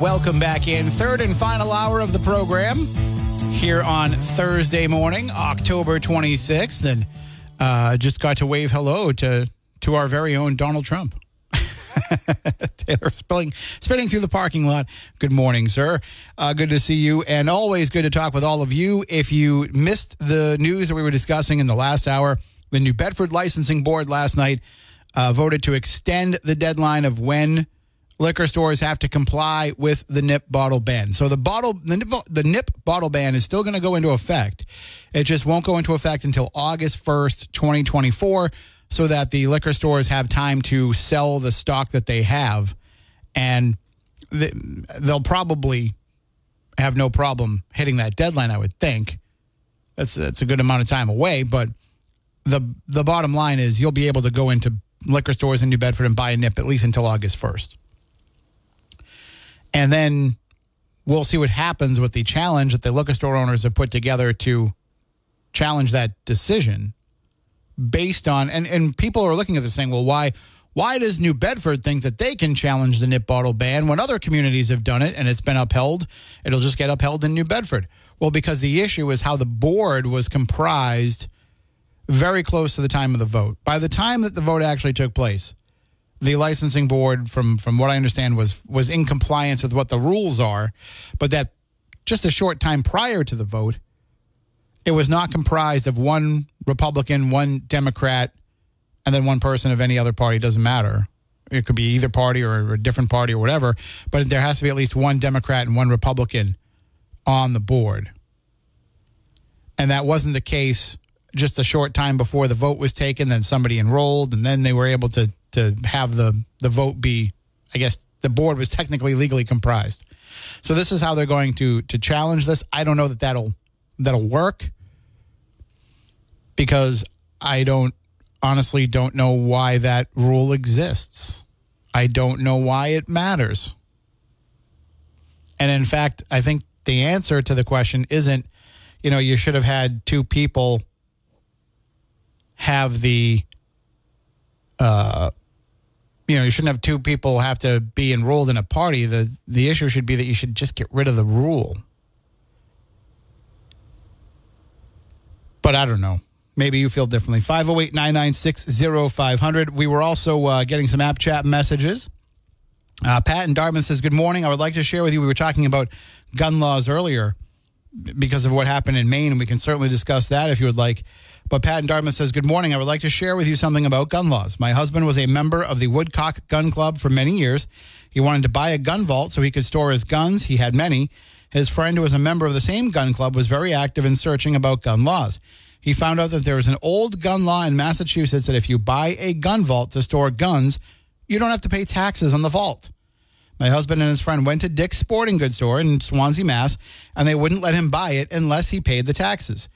Welcome back in. Third and final hour of the program here on Thursday morning, October 26th. And uh, just got to wave hello to, to our very own Donald Trump. Taylor spilling, spinning through the parking lot. Good morning, sir. Uh, good to see you, and always good to talk with all of you. If you missed the news that we were discussing in the last hour, the New Bedford Licensing Board last night uh, voted to extend the deadline of when liquor stores have to comply with the nip bottle ban. So the bottle the nip, the nip bottle ban is still going to go into effect. It just won't go into effect until August 1st, 2024 so that the liquor stores have time to sell the stock that they have and they'll probably have no problem hitting that deadline I would think. That's that's a good amount of time away, but the the bottom line is you'll be able to go into liquor stores in New Bedford and buy a nip at least until August 1st. And then we'll see what happens with the challenge that the liquor store owners have put together to challenge that decision based on and, and people are looking at this saying, well, why why does New Bedford think that they can challenge the nip bottle ban when other communities have done it and it's been upheld? It'll just get upheld in New Bedford. Well, because the issue is how the board was comprised very close to the time of the vote. By the time that the vote actually took place, the licensing board, from from what I understand, was was in compliance with what the rules are, but that just a short time prior to the vote, it was not comprised of one Republican, one Democrat, and then one person of any other party. Doesn't matter. It could be either party or a different party or whatever, but there has to be at least one Democrat and one Republican on the board. And that wasn't the case just a short time before the vote was taken. Then somebody enrolled, and then they were able to to have the the vote be, I guess, the board was technically legally comprised. So this is how they're going to to challenge this. I don't know that that'll that'll work because I don't honestly don't know why that rule exists. I don't know why it matters. And in fact, I think the answer to the question isn't, you know, you should have had two people have the uh you know, you shouldn't have two people have to be enrolled in a party. The the issue should be that you should just get rid of the rule. But I don't know. Maybe you feel differently. 508 996 0500. We were also uh, getting some app chat messages. Uh, Pat in Dartmouth says, Good morning. I would like to share with you. We were talking about gun laws earlier because of what happened in Maine, and we can certainly discuss that if you would like. But Pat in Dartmouth says, Good morning. I would like to share with you something about gun laws. My husband was a member of the Woodcock Gun Club for many years. He wanted to buy a gun vault so he could store his guns. He had many. His friend, who was a member of the same gun club, was very active in searching about gun laws. He found out that there was an old gun law in Massachusetts that if you buy a gun vault to store guns, you don't have to pay taxes on the vault. My husband and his friend went to Dick's Sporting Goods store in Swansea, Mass, and they wouldn't let him buy it unless he paid the taxes.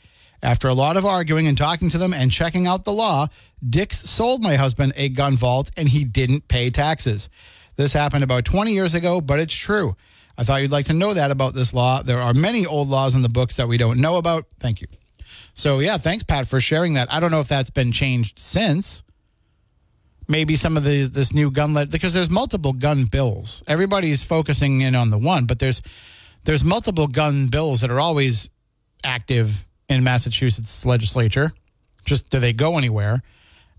After a lot of arguing and talking to them and checking out the law, Dick's sold my husband a gun vault and he didn't pay taxes. This happened about 20 years ago, but it's true. I thought you'd like to know that about this law. There are many old laws in the books that we don't know about. Thank you. So, yeah, thanks, Pat, for sharing that. I don't know if that's been changed since. Maybe some of the this new gun let because there's multiple gun bills. Everybody's focusing in on the one, but there's there's multiple gun bills that are always active in Massachusetts legislature. Just do they go anywhere?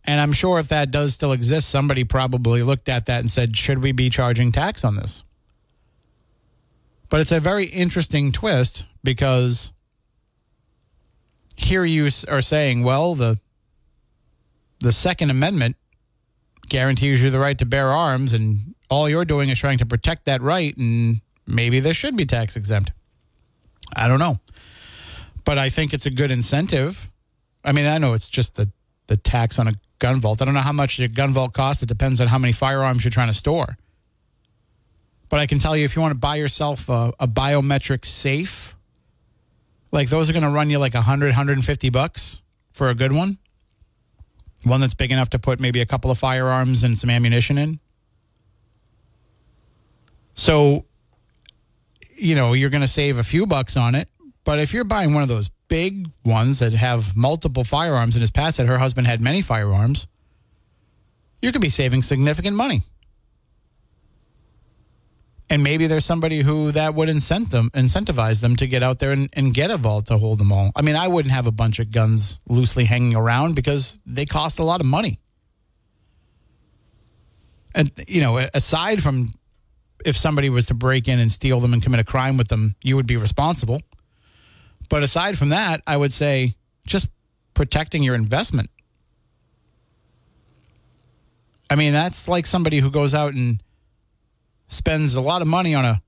And I'm sure if that does still exist, somebody probably looked at that and said, should we be charging tax on this? But it's a very interesting twist because here you are saying, well, the the Second Amendment guarantees you the right to bear arms, and all you're doing is trying to protect that right, and maybe this should be tax exempt. I don't know, but I think it's a good incentive. I mean, I know it's just the the tax on a gun vault. I don't know how much a gun vault costs. It depends on how many firearms you're trying to store. But I can tell you, if you want to buy yourself a, a biometric safe, like those are going to run you like 100, 150 bucks for a good one. One that's big enough to put maybe a couple of firearms and some ammunition in. So, you know, you're going to save a few bucks on it. But if you're buying one of those big ones that have multiple firearms, in as past, that her husband had many firearms, you could be saving significant money. And maybe there's somebody who that would incent them, incentivize them to get out there and, and get a vault to hold them all. I mean, I wouldn't have a bunch of guns loosely hanging around because they cost a lot of money. And, you know, aside from if somebody was to break in and steal them and commit a crime with them, you would be responsible. But aside from that, I would say just protecting your investment. I mean, that's like somebody who goes out and spends a lot of money on a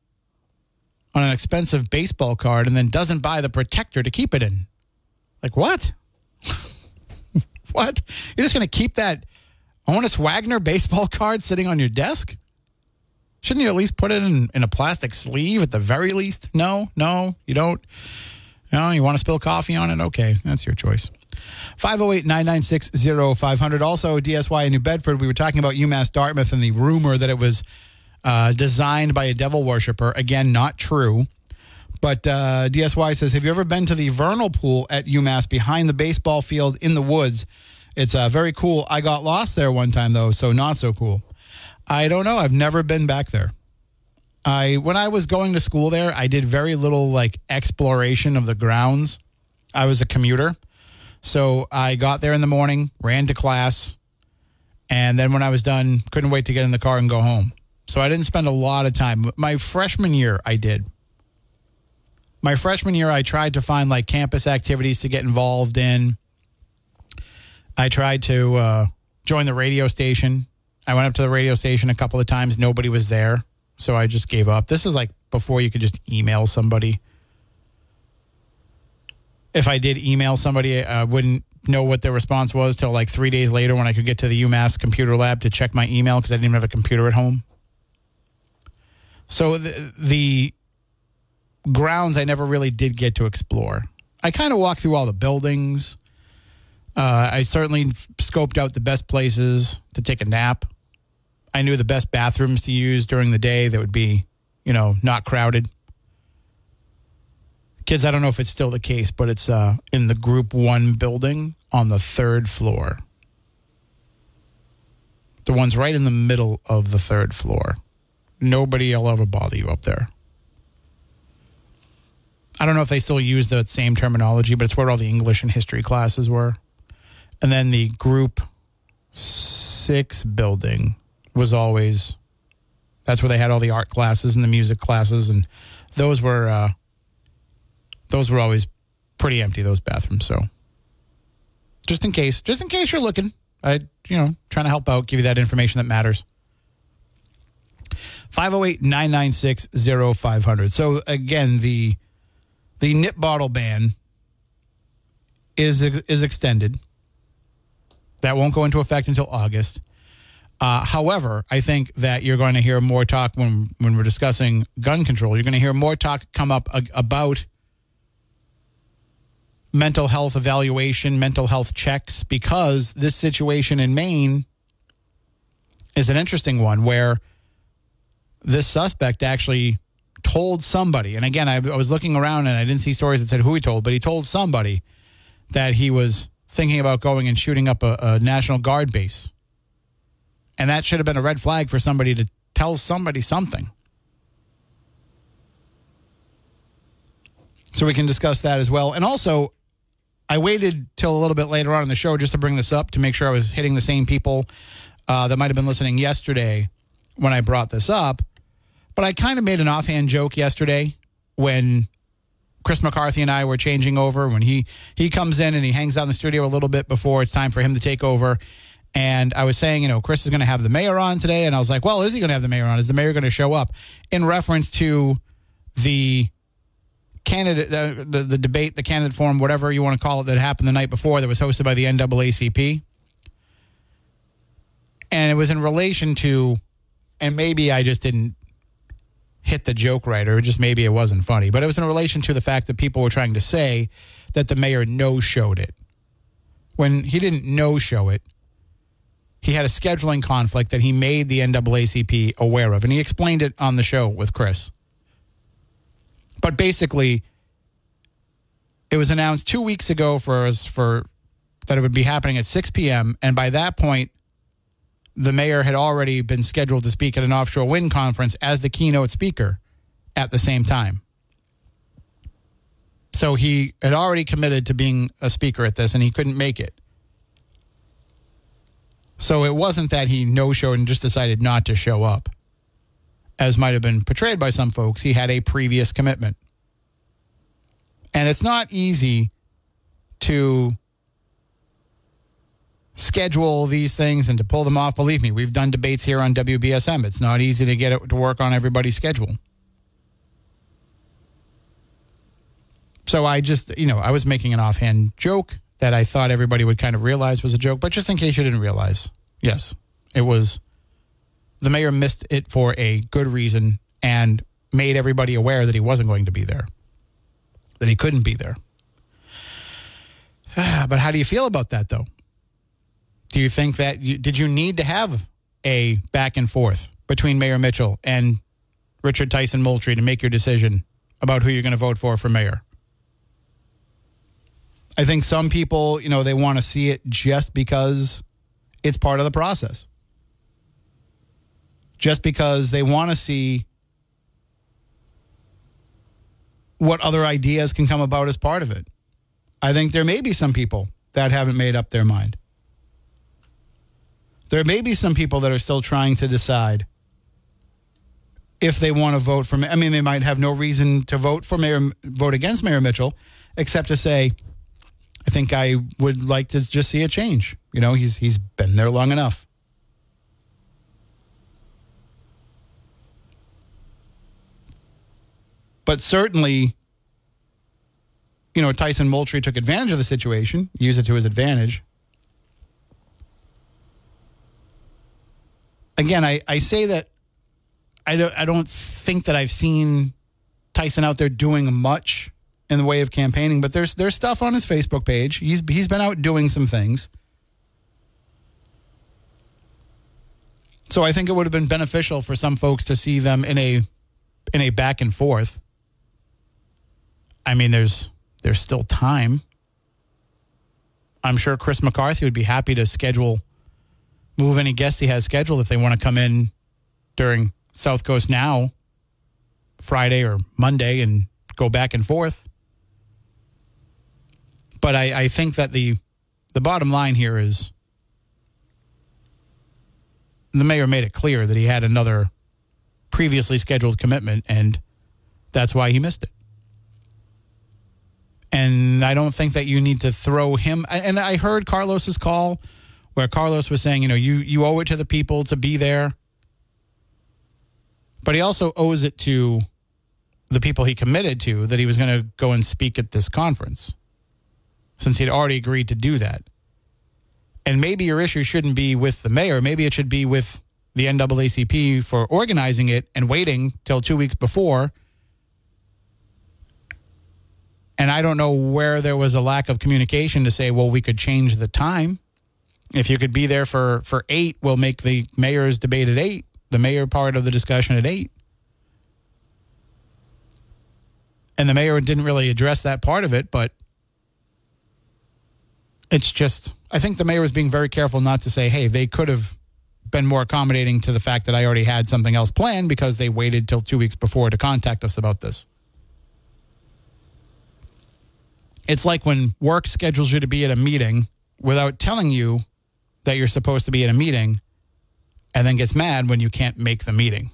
on an expensive baseball card and then doesn't buy the protector to keep it in. Like what? what? You're just going to keep that Honus Wagner baseball card sitting on your desk? Shouldn't you at least put it in, in a plastic sleeve at the very least? No, no, you don't. No, you want to spill coffee on it? Okay, that's your choice. 508 996 0500. Also, DSY in New Bedford, we were talking about UMass Dartmouth and the rumor that it was uh, designed by a devil worshiper. Again, not true. But uh, DSY says, Have you ever been to the vernal pool at UMass behind the baseball field in the woods? It's uh, very cool. I got lost there one time, though, so not so cool. I don't know. I've never been back there. I when I was going to school there, I did very little like exploration of the grounds. I was a commuter. So I got there in the morning, ran to class, and then when I was done, couldn't wait to get in the car and go home. So I didn't spend a lot of time. My freshman year, I did. My freshman year, I tried to find like campus activities to get involved in. I tried to uh, join the radio station. I went up to the radio station a couple of times. Nobody was there. So I just gave up. This is like before you could just email somebody. If I did email somebody, I wouldn't know what their response was till like three days later when I could get to the UMass computer lab to check my email because I didn't even have a computer at home. So the, the grounds I never really did get to explore. I kind of walked through all the buildings. Uh, I certainly scoped out the best places to take a nap. I knew the best bathrooms to use during the day that would be, you know, not crowded. Kids, I don't know if it's still the case, but it's uh, in the group one building on the third floor. The one's right in the middle of the third floor. Nobody will ever bother you up there. I don't know if they still use the same terminology, but it's where all the English and history classes were. And then the group six building was always that's where they had all the art classes and the music classes and those were uh, those were always pretty empty those bathrooms so. Just in case just in case you're looking. I you know trying to help out give you that information that matters. 508-996-0500 so again the the nip bottle ban is is extended. That won't go into effect until august uh, however, I think that you're going to hear more talk when when we're discussing gun control. You're going to hear more talk come up about mental health evaluation, mental health checks, because this situation in Maine is an interesting one where this suspect actually told somebody, and again, I, I was looking around and I didn't see stories that said who he told, but he told somebody that he was thinking about going and shooting up a, a National Guard base. And that should have been a red flag for somebody to tell somebody something. So we can discuss that as well. And also, I waited till a little bit later on in the show just to bring this up to make sure I was hitting the same people uh, that might have been listening yesterday when I brought this up. But I kind of made an offhand joke yesterday when Chris McCarthy and I were changing over when he he comes in and he hangs out in the studio a little bit before it's time for him to take over. And I was saying, you know, Chris is going to have the mayor on today, and I was like, well, is he going to have the mayor on? Is the mayor going to show up? In reference to the candidate, the, the, the debate, the candidate forum, whatever you want to call it, that happened the night before that was hosted by the NAACP, and it was in relation to, and maybe I just didn't hit the joke right, or just maybe it wasn't funny, but it was in relation to the fact that people were trying to say that the mayor no showed it. When he didn't no show it, he had a scheduling conflict that he made the NAACP aware of, and he explained it on the show with Chris. But basically, it was announced two weeks ago for us for that it would be happening at 6 p.m. And by that point, the mayor had already been scheduled to speak at an offshore wind conference as the keynote speaker at the same time. So he had already committed to being a speaker at this and he couldn't make it. So it wasn't that he no showed and just decided not to show up, as might have been portrayed by some folks. He had a previous commitment. And it's not easy to schedule these things and to pull them off. Believe me, we've done debates here on WBSM. It's not easy to get it to work on everybody's schedule. So I just, you know, I was making an offhand joke that I thought everybody would kind of realize was a joke, but just in case you didn't realize, yes, it was the mayor missed it for a good reason and made everybody aware that he wasn't going to be there, that he couldn't be there. but how do you feel about that, though? Do you think that you, did you need to have a back and forth between Mayor Mitchell and Richard Tyson Moultrie to make your decision about who you're going to vote for for mayor? I think some people, you know, they want to see it just because it's part of the process. Just because they want to see what other ideas can come about as part of it. I think there may be some people that haven't made up their mind. There may be some people that are still trying to decide if they want to vote for. I mean, they might have no reason to vote for Mayor, vote against Mayor Mitchell, except to say, I think I would like to just see a change. You know, he's he's been there long enough. But certainly, you know, Tyson Moultrie took advantage of the situation, used it to his advantage. Again, I, I say that I don't I don't think that I've seen Tyson out there doing much in the way of campaigning, but there's there's stuff on his Facebook page. He's he's been out doing some things. So I think it would have been beneficial for some folks to see them in a in a back and forth. I mean, there's there's still time. I'm sure Chris McCarthy would be happy to schedule move any guests he has scheduled if they want to come in during South Coast Now Friday or Monday and go back and forth. But I, I think that the the bottom line here is the mayor made it clear that he had another previously scheduled commitment, and that's why he missed it. And I don't think that you need to throw him. And I heard Carlos's call where Carlos was saying, you know, you, you owe it to the people to be there. But he also owes it to the people he committed to that he was going to go and speak at this conference since he'd already agreed to do that. And maybe your issue shouldn't be with the mayor. Maybe it should be with the NAACP for organizing it and waiting till two weeks before And I don't know where there was a lack of communication to say, well, we could change the time. If you could be there for, for eight, we'll make the mayor's debate at eight, the mayor part of the discussion at eight. And the mayor didn't really address that part of it, but it's just, I think the mayor was being very careful not to say, hey, they could have been more accommodating to the fact that I already had something else planned because they waited till two weeks before to contact us about this. It's like when work schedules you to be at a meeting without telling you that you're supposed to be at a meeting and then gets mad when you can't make the meeting.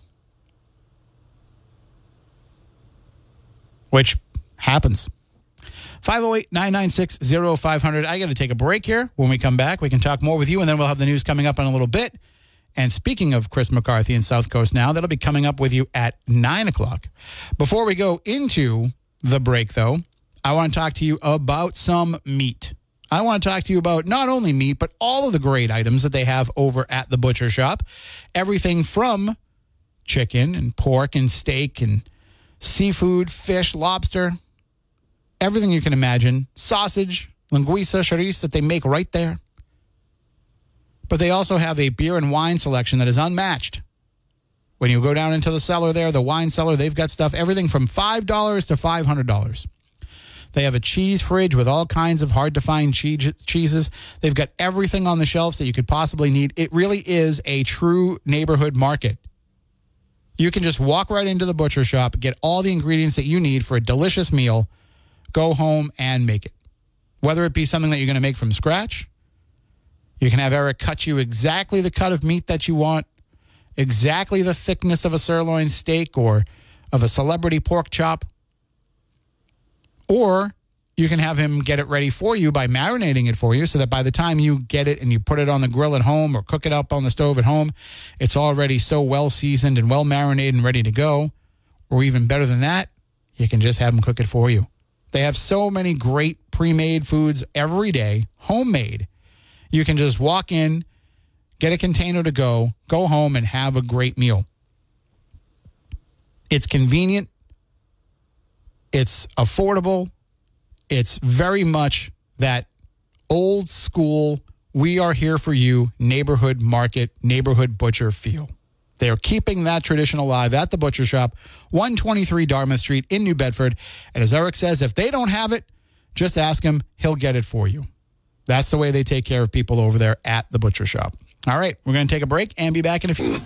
Which happens. 508 996 0500. I got to take a break here. When we come back, we can talk more with you, and then we'll have the news coming up in a little bit. And speaking of Chris McCarthy and South Coast now, that'll be coming up with you at 9 o'clock. Before we go into the break, though, I want to talk to you about some meat. I want to talk to you about not only meat, but all of the great items that they have over at the butcher shop. Everything from chicken and pork and steak and seafood, fish, lobster, everything you can imagine, sausage, linguiça, chorizo that they make right there. But they also have a beer and wine selection that is unmatched. When you go down into the cellar there, the wine cellar, they've got stuff, everything from $5 to $500. They have a cheese fridge with all kinds of hard to find cheeses. They've got everything on the shelves that you could possibly need. It really is a true neighborhood market. You can just walk right into the butcher shop, get all the ingredients that you need for a delicious meal, go home and make it. Whether it be something that you're going to make from scratch, you can have Eric cut you exactly the cut of meat that you want, exactly the thickness of a sirloin steak or of a celebrity pork chop. Or you can have him get it ready for you by marinating it for you so that by the time you get it and you put it on the grill at home or cook it up on the stove at home, it's already so well seasoned and well marinated and ready to go. Or even better than that, you can just have him cook it for you. They have so many great pre made foods every day, homemade. You can just walk in, get a container to go, go home, and have a great meal. It's convenient, it's affordable. It's very much that old school, we are here for you neighborhood market, neighborhood butcher feel. They are keeping that tradition alive at the butcher shop, 123 Dartmouth Street in New Bedford. And as Eric says, if they don't have it, just ask him. He'll get it for you. That's the way they take care of people over there at the butcher shop. All right, we're going to take a break and be back in a few.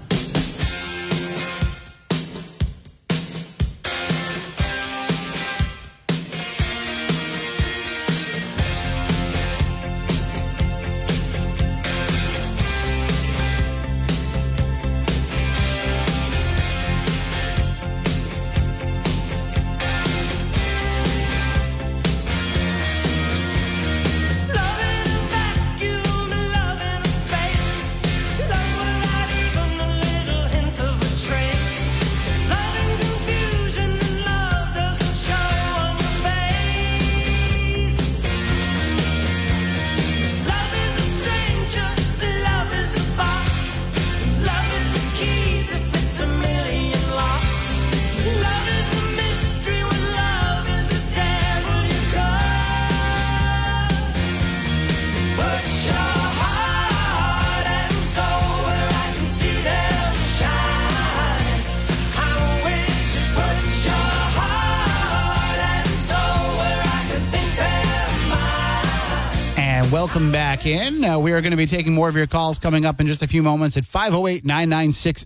In. Uh, we are going to be taking more of your calls coming up in just a few moments at 508 996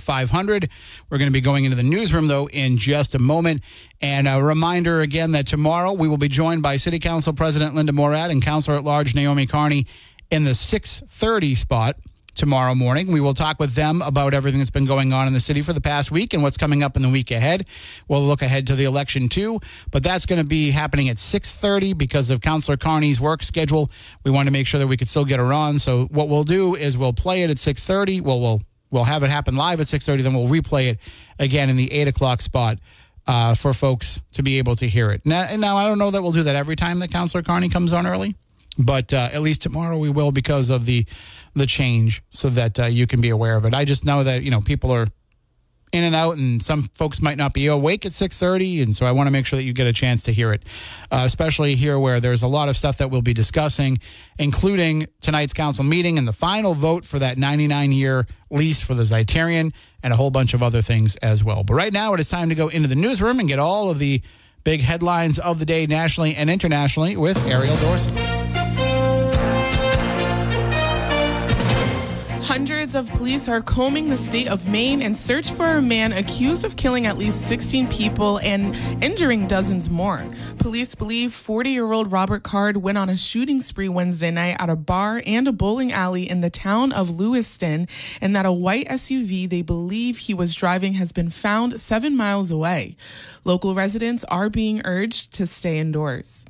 0500. We're going to be going into the newsroom, though, in just a moment. And a reminder again that tomorrow we will be joined by City Council President Linda Morad and Councilor at Large Naomi Carney in the 630 spot tomorrow morning. We will talk with them about everything that's been going on in the city for the past week and what's coming up in the week ahead. We'll look ahead to the election too, but that's going to be happening at 6:30 because of Councillor Carney's work schedule. We want to make sure that we could still get her on. So what we'll do is we'll play it at 6:30. Well, we'll we'll have it happen live at 6:30. Then we'll replay it again in the eight o'clock spot. Uh, for folks to be able to hear it. Now, now, I don't know that we'll do that every time that Councillor Carney comes on early, but uh, at least tomorrow we will because of the the change so that uh, you can be aware of it. I just know that, you know, people are in and out, and some folks might not be awake at 6:30, and so I want to make sure that you get a chance to hear it, uh, especially here where there's a lot of stuff that we'll be discussing, including tonight's council meeting and the final vote for that 99-year lease for the Zeiterion, and a whole bunch of other things as well. But right now, it is time to go into the newsroom and get all of the big headlines of the day nationally and internationally with Ariel Dorsey. Hundreds of police are combing the state of Maine in search for a man accused of killing at least 16 people and injuring dozens more. Police believe 40 year old Robert Card went on a shooting spree Wednesday night at a bar and a bowling alley in the town of Lewiston, and that a white SUV they believe he was driving has been found seven miles away. Local residents are being urged to stay indoors.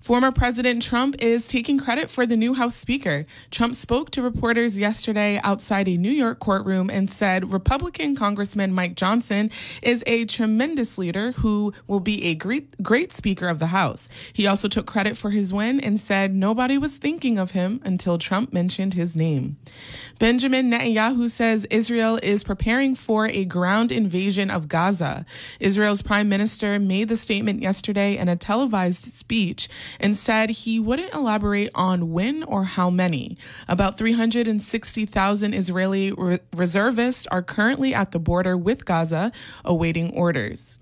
Former President Trump is taking credit for the new House Speaker. Trump spoke to reporters yesterday outside a New York courtroom and said Republican Congressman Mike Johnson is a tremendous leader who will be a great, great Speaker of the House. He also took credit for his win and said nobody was thinking of him until Trump mentioned his name. Benjamin Netanyahu says Israel is preparing for a ground invasion of Gaza. Israel's prime minister made the statement yesterday in a televised speech and said he wouldn't elaborate on when or how many. About 360,000 Israeli re- reservists are currently at the border with Gaza awaiting orders.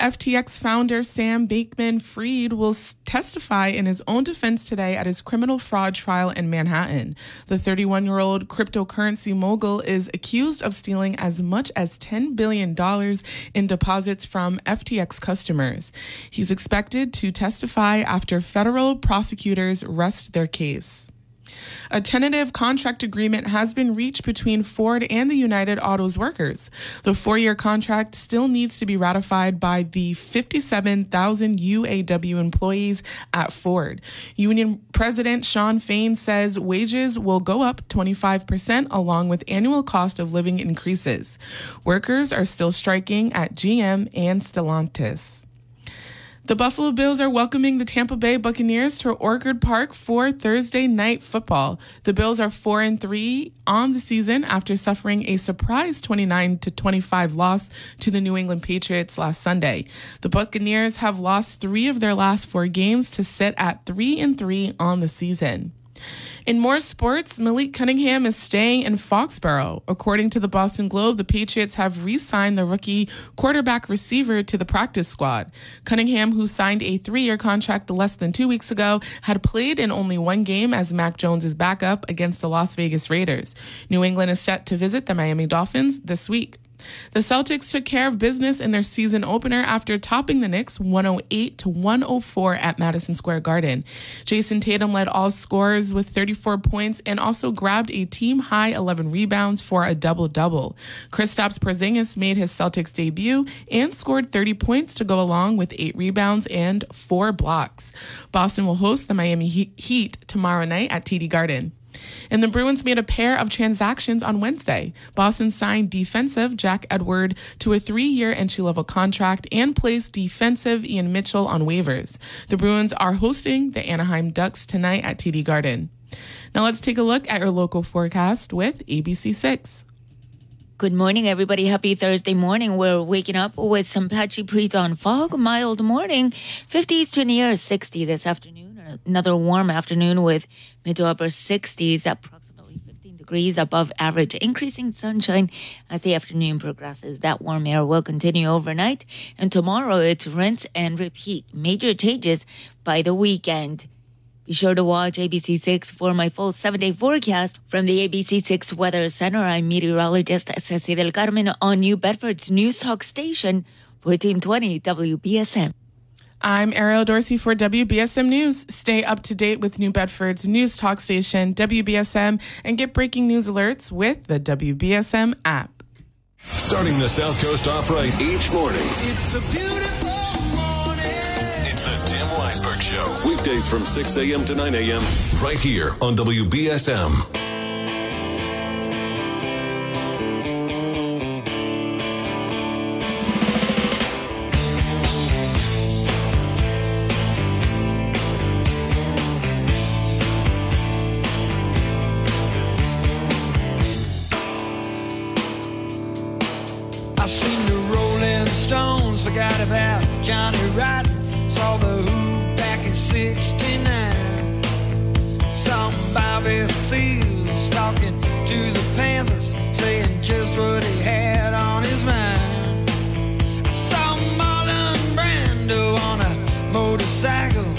FTX founder Sam Bankman Fried will testify in his own defense today at his criminal fraud trial in Manhattan. The 31 year old cryptocurrency mogul is accused of stealing as much as $10 billion in deposits from FTX customers. He's expected to testify after federal prosecutors rest their case. A tentative contract agreement has been reached between Ford and the United Autos workers. The four year contract still needs to be ratified by the 57,000 UAW employees at Ford. Union President Shawn Fain says wages will go up 25% along with annual cost of living increases. Workers are still striking at GM and Stellantis. The Buffalo Bills are welcoming the Tampa Bay Buccaneers to Orchard Park for Thursday night football. The Bills are 4 and 3 on the season after suffering a surprise 29 to 25 loss to the New England Patriots last Sunday. The Buccaneers have lost 3 of their last 4 games to sit at 3 and 3 on the season. In more sports, Malik Cunningham is staying in Foxborough. According to the Boston Globe, the Patriots have re signed the rookie quarterback receiver to the practice squad. Cunningham, who signed a three year contract less than two weeks ago, had played in only one game as Mac Jones' backup against the Las Vegas Raiders. New England is set to visit the Miami Dolphins this week. The Celtics took care of business in their season opener after topping the Knicks 108 to 104 at Madison Square Garden. Jayson Tatum led all scorers with 34 points and also grabbed a team high 11 rebounds for a double double. Kristaps Porzingis made his Celtics debut and scored 30 points to go along with eight rebounds and four blocks. Boston will host the Miami Heat tomorrow night at TD Garden. And the Bruins made a pair of transactions on Wednesday. Boston signed defensive Jack Edward to a three year entry level contract and placed defensive Ian Mitchell on waivers. The Bruins are hosting the Anaheim Ducks tonight at TD Garden. Now let's take a look at your local forecast with ABC6. Good morning, everybody. Happy Thursday morning. We're waking up with some patchy pre-dawn fog, mild morning, 50s to near 60 this afternoon another warm afternoon with mid to upper 60s, approximately 15 degrees above average. Increasing sunshine as the afternoon progresses. That warm air will continue overnight, and tomorrow it's rinse and repeat. Major changes by the weekend. Be sure to watch ABC6 for my full seven day forecast from the ABC6 Weather Center. I'm meteorologist Ceci del Carmen on New Bedford's News Talk Station, 1420 WBSM. I'm Ariel Dorsey for WBSM News. Stay up to date with New Bedford's news talk station, WBSM, and get breaking news alerts with the WBSM app. Starting the South Coast off right each morning. It's a beautiful morning. It's the Tim Weisberg Show. Weekdays from 6 a.m. to 9 a.m. right here on WBSM. Johnny Rotten. Saw the Who back in 69. Saw Bobby Seals talking to the Panthers, saying just what he had on his mind. I saw Marlon Brando on a motorcycle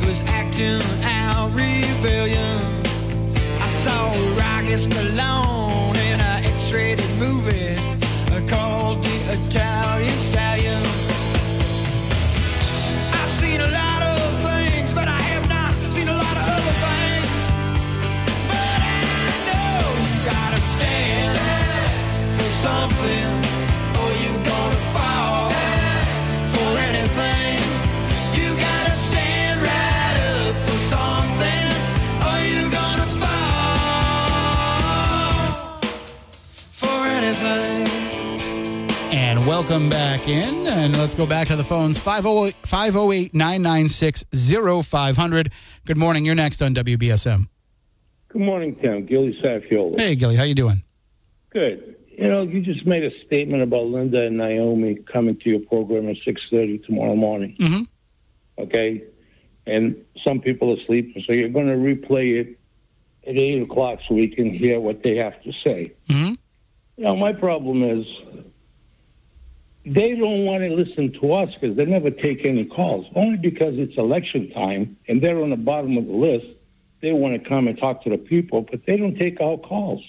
who was acting out rebellion. I saw Rocky Stallone welcome back in. And let's go back to the phones 508 996 0500. Good morning. You're next on WBSM. Good morning, Tim. Gilly Safiola. Hey, Gilly. How you doing? Good. You know, you just made a statement about Linda and Naomi coming to your program at 6.30 tomorrow morning. Mhm. Okay? And some people are sleeping, so you're going to replay it at 8 o'clock so we can hear what they have to say. Mhm. You know, my problem is they don't want to listen to us because they never take any calls, only because it's election time and they're on the bottom of the list. They want to come and talk to the people, but they don't take our calls.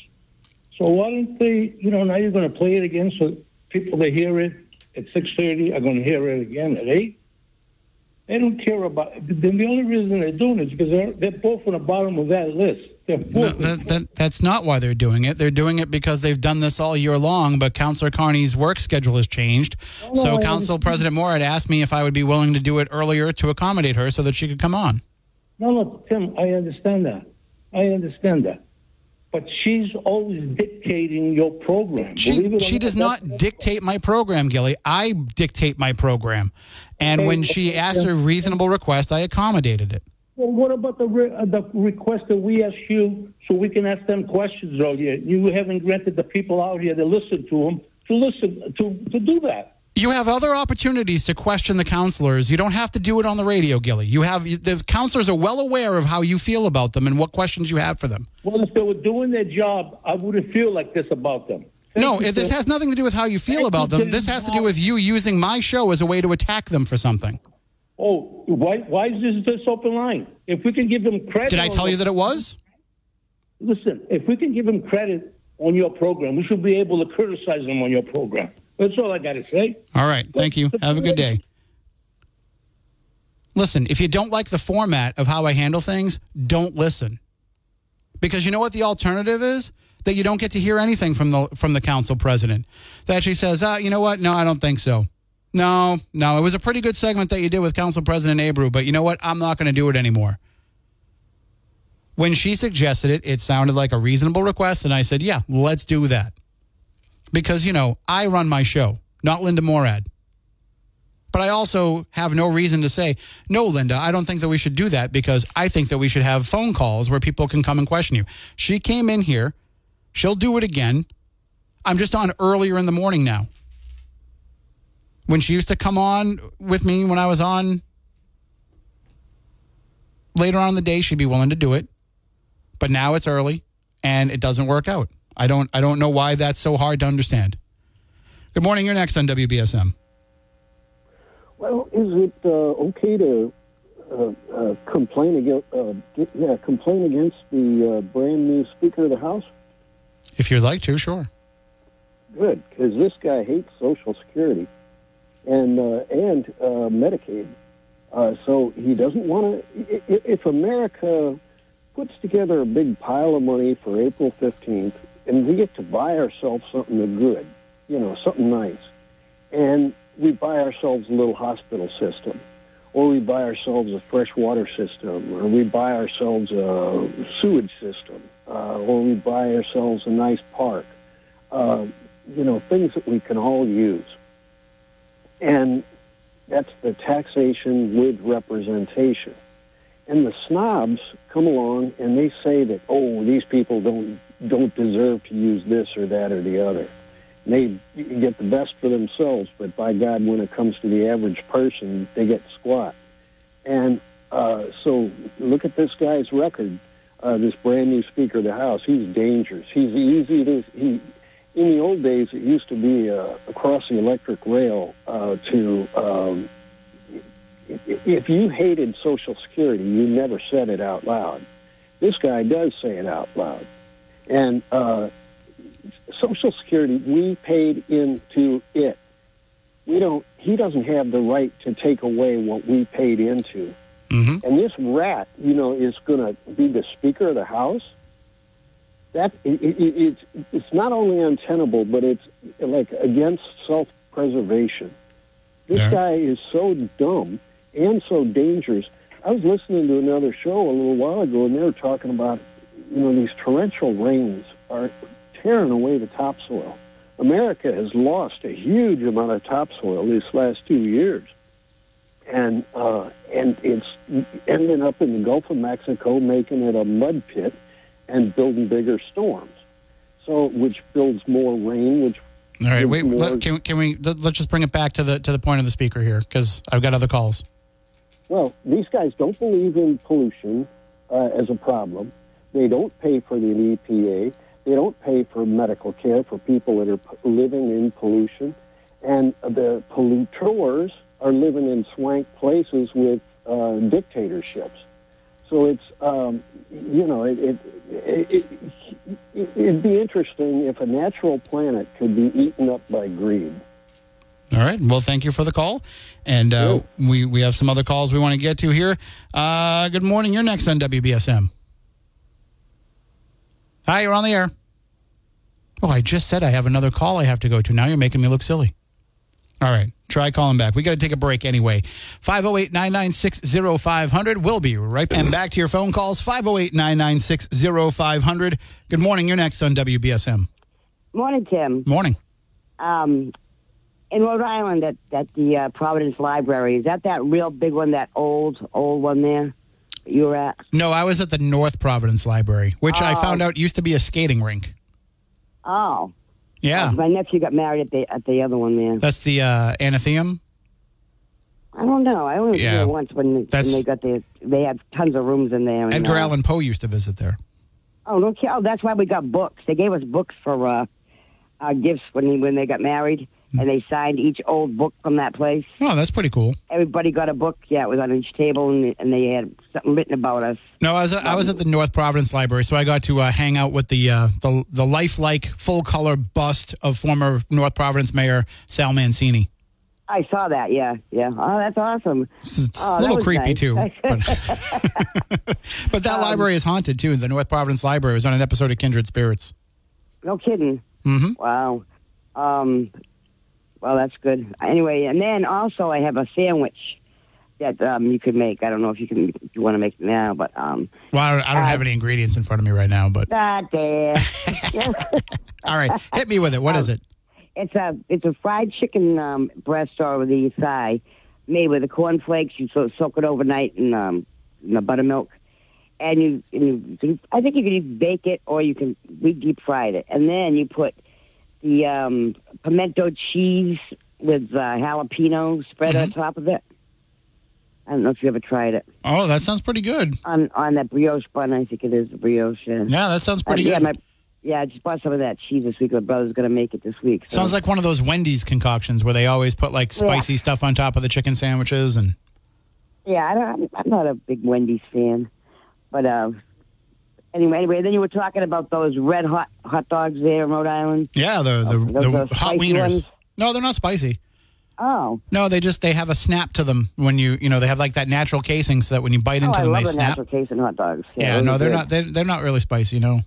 So why don't they, you know, now you're going to play it again so people that hear it at 6.30 are going to hear it again at 8? They don't care about Then the only reason they're doing it is because they're, they're both on the bottom of that list. No, that, that, that's not why they're doing it. They're doing it because they've done this all year long, but Councillor Carney's work schedule has changed. Oh, so I Council President Moore had asked me if I would be willing to do it earlier to accommodate her so that she could come on. No, no, Tim, I understand that. I understand that. But she's always dictating your program. She, Believe it or she does not dictate my program, Gilly. I dictate my program. And when she asked a reasonable request, I accommodated it. Well, what about the re- uh, the request that we ask you so we can ask them questions earlier? You haven't granted the people out here to listen to them to listen to to do that. You have other opportunities to question the counselors. You don't have to do it on the radio, Gilly. You have the counselors are well aware of how you feel about them and what questions you have for them. Well, if they were doing their job, I wouldn't feel like this about them. Thank no, if this has nothing to do with how you feel about them. This has to do with you using my show as a way to attack them for something. Oh, why why is this this open line? If we can give them credit, Did I tell you that it was? Listen, if we can give them credit on your program, we should be able to criticize them on your program. That's all I got to say. All right. Thank you. Have a good day. Listen, if you don't like the format of how I handle things, don't listen. Because you know what the alternative is? That you don't get to hear anything from the from the council president. That she says, uh, you know what? No, I don't think so. No, no, it was a pretty good segment that you did with Council President Abreu, but you know what? I'm not going to do it anymore. When she suggested it, it sounded like a reasonable request, and I said, yeah, let's do that. Because, you know, I run my show, not Linda Morad. But I also have no reason to say, no, Linda, I don't think that we should do that because I think that we should have phone calls where people can come and question you. She came in here. She'll do it again. I'm just on earlier in the morning now. When she used to come on with me when I was on later on in the day, she'd be willing to do it. But now it's early and it doesn't work out. I don't I don't know why that's so hard to understand. Good morning. You're next on WBSM. Well, is it uh, okay to uh, uh, complain against uh, yeah complain against the uh, brand new Speaker of the House? If you'd like to, sure. Good, because this guy hates Social Security and uh, and uh, Medicaid. Uh, so he doesn't want to. If America puts together a big pile of money for April fifteenth, and we get to buy ourselves something good, you know, something nice, and we buy ourselves a little hospital system, or we buy ourselves a fresh water system, or we buy ourselves a sewage system, uh, or we buy ourselves a nice park. Uh, you know, things that we can all use. And that's the taxation with representation. And the snobs come along and they say that, oh, these people don't don't deserve to use this or that or the other. They get the best for themselves, but by God, when it comes to the average person, they get squat. And uh, so look at this guy's record. Uh, this brand new Speaker of the House, he's dangerous. He's easy to he. In the old days, it used to be uh, across the electric rail uh, to. Um, if you hated Social Security, you never said it out loud. This guy does say it out loud, and uh, Social Security, we paid into it. We don't. He doesn't have the right to take away what we paid into. Mm-hmm. And this rat, you know, is going to be the Speaker of the House. That it, it, it's it's not only untenable, but it's like against self-preservation. This Yeah. guy is so dumb and so dangerous. I was listening to another show a little while ago, and they were talking about, you know, these torrential rains are tearing away the topsoil. America has lost a huge amount of topsoil these last two years, and uh, and it's ending up in the Gulf of Mexico, making it a mud pit, and building bigger storms. So, which builds more rain, which All right, wait. Let, can, can we? Let, let's just bring it back to the to the point of the speaker here, because I've got other calls. Well, these guys don't believe in pollution uh, as a problem. They don't pay for the EPA. They don't pay for medical care for people that are p- living in pollution. And the polluters are living in swank places with uh, dictatorships. So it's, um, you know, it, it, it, it, it'd be interesting if a natural planet could be eaten up by greed. All right. Well, thank you for the call, and uh, we we have some other calls we want to get to here. Uh, good morning. You're next on WBSM. Hi, you're on the air. Oh, I just said I have another call I have to go to. Now you're making me look silly. All right. Try calling back. We got to take a break anyway. 508 996 0500. We'll be right back. And back to your phone calls 508 996 0500. Good morning. You're next on WBSM. Morning, Tim. Morning. Um, in Rhode Island, at, at the uh, Providence Library, is that that real big one, that old, old one there that you were at? No, I was at the North Providence Library, which I Oh. found out used to be a skating rink. Oh. Yeah. My nephew got married at the at the other one there. That's the uh, Anatheum. I don't know. I only was Yeah. there once when, when they got there. They had tons of rooms in there. And, Edgar uh, Allan Poe used to visit there. Oh, no, oh, that's why we got books. They gave us books for uh, uh, gifts when he, when they got married. And they signed each old book from that place. Oh, that's pretty cool. Everybody got a book. Yeah, it was on each table, and, and they had something written about us. No, I was I was at the North Providence Library, so I got to uh, hang out with the uh, the the lifelike full color bust of former North Providence Mayor Sal Mancini. I saw that. Yeah, yeah. Oh, that's awesome. It's, Oh, a little creepy nice. too, but, but that library is haunted too. The North Providence Library was on an episode of Kindred Spirits. No kidding. hmm Wow. Um, well, that's good. Anyway, and then also I have a sandwich that um, you could make. I don't know if you can if you want to make it now, but um, Well, I don't, I don't Uh, have any ingredients in front of me right now, but that there. all right, hit me with it. What is it? It's a it's a fried chicken um, breast or the thigh, made with the cornflakes. You so soak it overnight in um, in the buttermilk, and you, and you I think you can either bake it or you can we deep fried it, and then you put the um, pimento cheese with uh, jalapeno spread on top of it. I don't know if you ever tried it Oh, that sounds pretty good. on on that brioche bun. I think it is the brioche. Yeah, Yeah, that sounds pretty Uh, yeah, good. my, yeah, I just bought some of that cheese this week. My brother's gonna make it this week. So. Sounds like one of those Wendy's concoctions where they always put like spicy stuff on top of the chicken sandwiches and Yeah, I don't, I'm- I'm not a big Wendy's fan, but uh, anyway, anyway. Then you were talking about those red hot hot dogs there in Rhode Island. yeah, the the, Oh, those- the those hot wieners. ones? No, they're not spicy. Oh, No, they just they have a snap to them when you you know they have like that natural casing so that when you bite oh, into I them love they the snap. natural in hot dogs. Yeah, those no, they're good. not they're, they're not really spicy. No.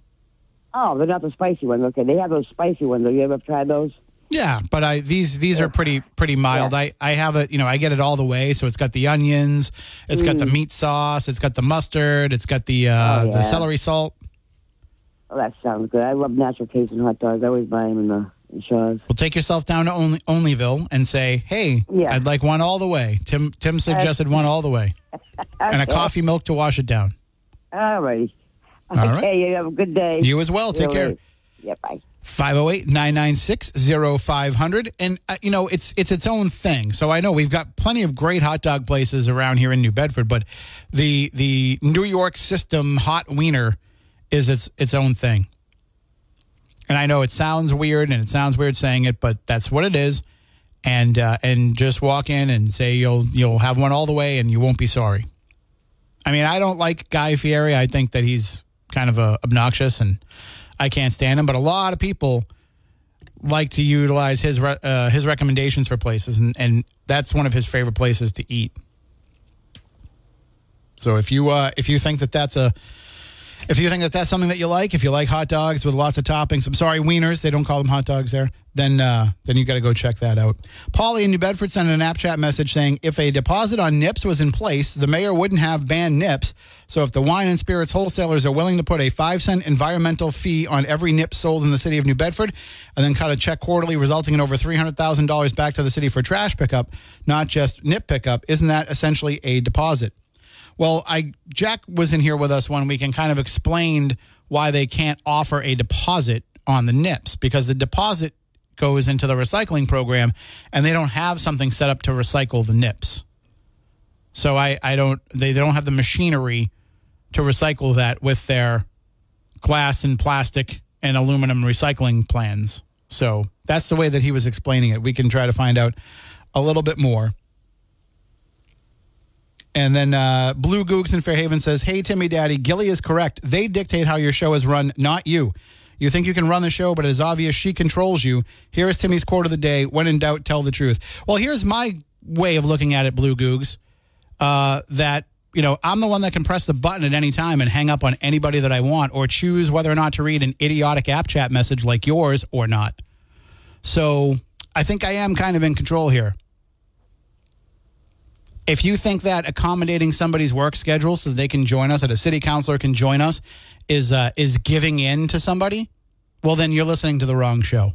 Oh, they're not the spicy ones. Okay, they have those spicy ones. Have you ever tried those? Yeah, but I these these are pretty pretty mild. I I have it, you know, I get it all the way. So it's got the onions, it's got the meat sauce, it's got the mustard, it's got the uh Mm. Oh, yeah. the celery salt. Oh, that sounds good. I love natural in hot dogs. I always buy them in the in Shaw's. Well, take yourself down to only, Olneyville and say, "Hey, Yeah. I'd like one all the way." Tim Tim suggested one all the way, and a coffee milk to wash it down. All righty. All Okay, right. you have a good day. You as well. Take Yeah, care. right. Yeah, bye. 508 996 0500. And, uh, you know, it's it's its own thing. So I know we've got plenty of great hot dog places around here in New Bedford, but the the New York system hot wiener is its its own thing. And I know it sounds weird and it sounds weird saying it, but that's what it is. And uh, and just walk in and say you'll you'll have one all the way and you won't be sorry. I mean, I don't like Guy Fieri. I think that he's kind of uh, obnoxious and I can't stand him. But a lot of people like to utilize his re- uh, his recommendations for places, and, and that's one of his favorite places to eat. So if you uh, if you think that that's a if you think that that's something that you like, if you like hot dogs with lots of toppings, I'm sorry, wieners, they don't call them hot dogs there, then uh, then you got to go check that out. Paulie in New Bedford sent an app chat message saying if a deposit on nips was in place, the mayor wouldn't have banned nips. So if the wine and spirits wholesalers are willing to put a five cent environmental fee on every nip sold in the city of New Bedford, and then cut a check quarterly, resulting in over three hundred thousand dollars back to the city for trash pickup, not just nip pickup, isn't that essentially a deposit? Well, I Jack was in here with us one week and kind of explained why they can't offer a deposit on the nips because the deposit goes into the recycling program and they don't have something set up to recycle the nips. So I, I don't they, they don't have the machinery to recycle that with their glass and plastic and aluminum recycling plans. So that's the way that he was explaining it. We can try to find out a little bit more. And then uh, Blue Googs in Fairhaven says, Hey, Timmy Daddy, Gilly is correct. They dictate how your show is run, not you. You think you can run the show, but it is obvious she controls you. Here is Timmy's quote of the day When in doubt, tell the truth. Well, here's my way of looking at it, Blue Googs, uh, that, you know, I'm the one that can press the button at any time and hang up on anybody that I want or choose whether or not to read an idiotic app chat message like yours or not. So I think I am kind of in control here if you think that accommodating somebody's work schedule so they can join us, that a city councilor can join us, is uh, is giving in to somebody, well, then you're listening to the wrong show.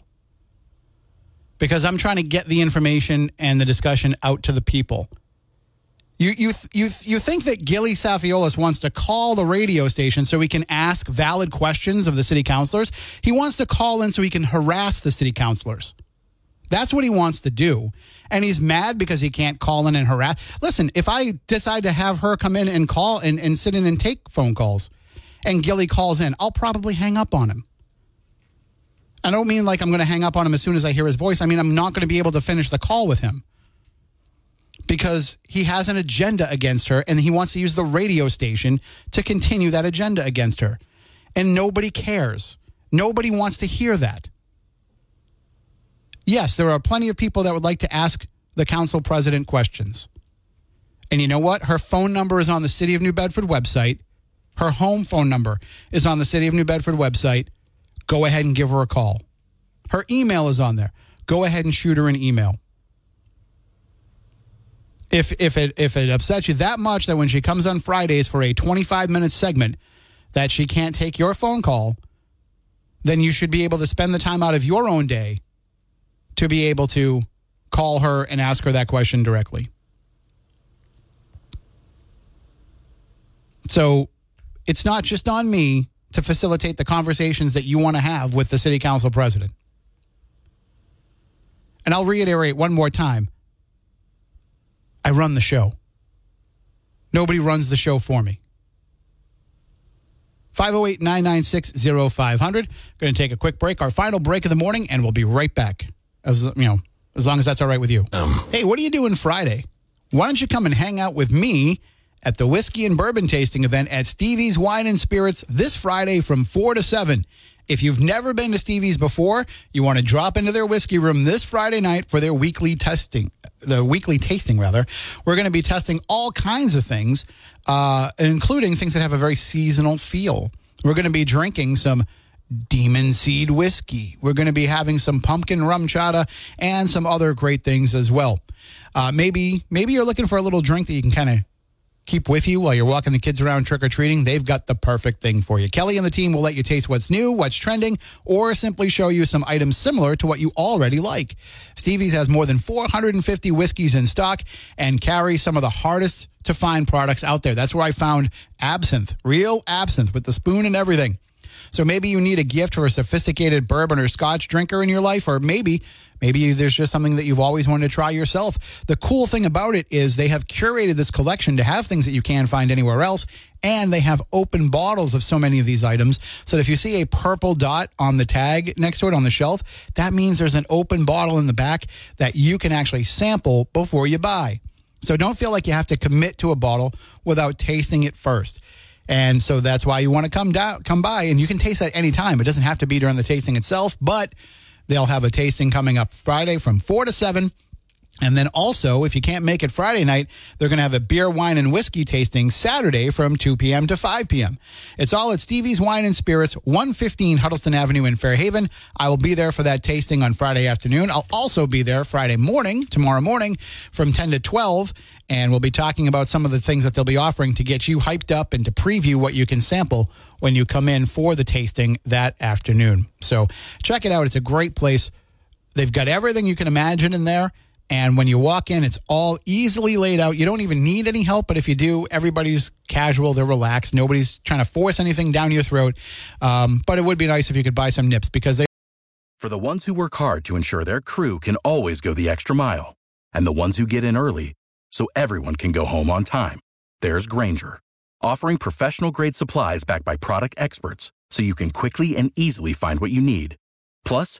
Because I'm trying to get the information and the discussion out to the people. You you you you think that Gilly Safiolis wants to call the radio station so he can ask valid questions of the city councilors? He wants to call in so he can harass the city councilors. That's what he wants to do. And he's mad because he can't call in and harass. Listen, if I decide to have her come in and call and, and sit in and take phone calls and Gilly calls in, I'll probably hang up on him. I don't mean like I'm going to hang up on him as soon as I hear his voice. I mean, I'm not going to be able to finish the call with him because he has an agenda against her and he wants to use the radio station to continue that agenda against her. And nobody cares. Nobody wants to hear that. Yes, there are plenty of people that would like to ask the council president questions. And you know what? Her phone number is on the City of New Bedford website. Her home phone number is on the City of New Bedford website. Go ahead and give her a call. Her email is on there. Go ahead and shoot her an email. If if it if it upsets you that much that when she comes on Fridays for a 25 minute segment that she can't take your phone call, then you should be able to spend the time out of your own day to be able to call her and ask her that question directly. So it's not just on me to facilitate the conversations that you want to have with the city council president. And I'll reiterate one more time I run the show. Nobody runs the show for me. 508 996 0500. Going to take a quick break, our final break of the morning, and we'll be right back as you know, as long as that's all right with you. Um, hey, what are you doing Friday? Why don't you come and hang out with me at the whiskey and bourbon tasting event at Stevie's Wine and Spirits this Friday from 4 to 7. If you've never been to Stevie's before, you want to drop into their whiskey room this Friday night for their weekly testing, the weekly tasting rather. We're going to be testing all kinds of things, uh, including things that have a very seasonal feel. We're going to be drinking some demon seed whiskey. We're going to be having some pumpkin RumChata and some other great things as well. Uh, maybe maybe you're looking for a little drink that you can kind of keep with you while you're walking the kids around trick or treating. They've got the perfect thing for you. Kelly and the team will let you taste what's new, what's trending, or simply show you some items similar to what you already like. Stevie's has more than 450 whiskeys in stock and carries some of the hardest to find products out there. That's where I found absinthe, real absinthe with the spoon and everything. So maybe you need a gift for a sophisticated bourbon or scotch drinker in your life, or maybe maybe there's just something that you've always wanted to try yourself. The cool thing about it is they have curated this collection to have things that you can't find anywhere else, and they have open bottles of so many of these items. So if you see a purple dot on the tag next to it on the shelf, that means there's an open bottle in the back that you can actually sample before you buy. So don't feel like you have to commit to a bottle without tasting it first. And so that's why you want to come down, come by, and you can taste that anytime. It doesn't have to be during the tasting itself, but they'll have a tasting coming up Friday from four to seven. And then also, if you can't make it Friday night, they're going to have a beer, wine, and whiskey tasting Saturday from 2 p.m. to 5 p.m. It's all at Stevie's Wine and Spirits, 115 Huttleston Avenue in Fairhaven. I will be there for that tasting on Friday afternoon. I'll also be there Friday morning, tomorrow morning, from 10 to 12. And we'll be talking about some of the things that they'll be offering to get you hyped up and to preview what you can sample when you come in for the tasting that afternoon. So check it out. It's a great place. They've got everything you can imagine in there. And when you walk in, it's all easily laid out. You don't even need any help, but if you do, everybody's casual, they're relaxed. Nobody's trying to force anything down your throat. Um, but it would be nice if you could buy some nips because they. For the ones who work hard to ensure their crew can always go the extra mile, and the ones who get in early so everyone can go home on time, there's Grainger, offering professional grade supplies backed by product experts so you can quickly and easily find what you need. Plus,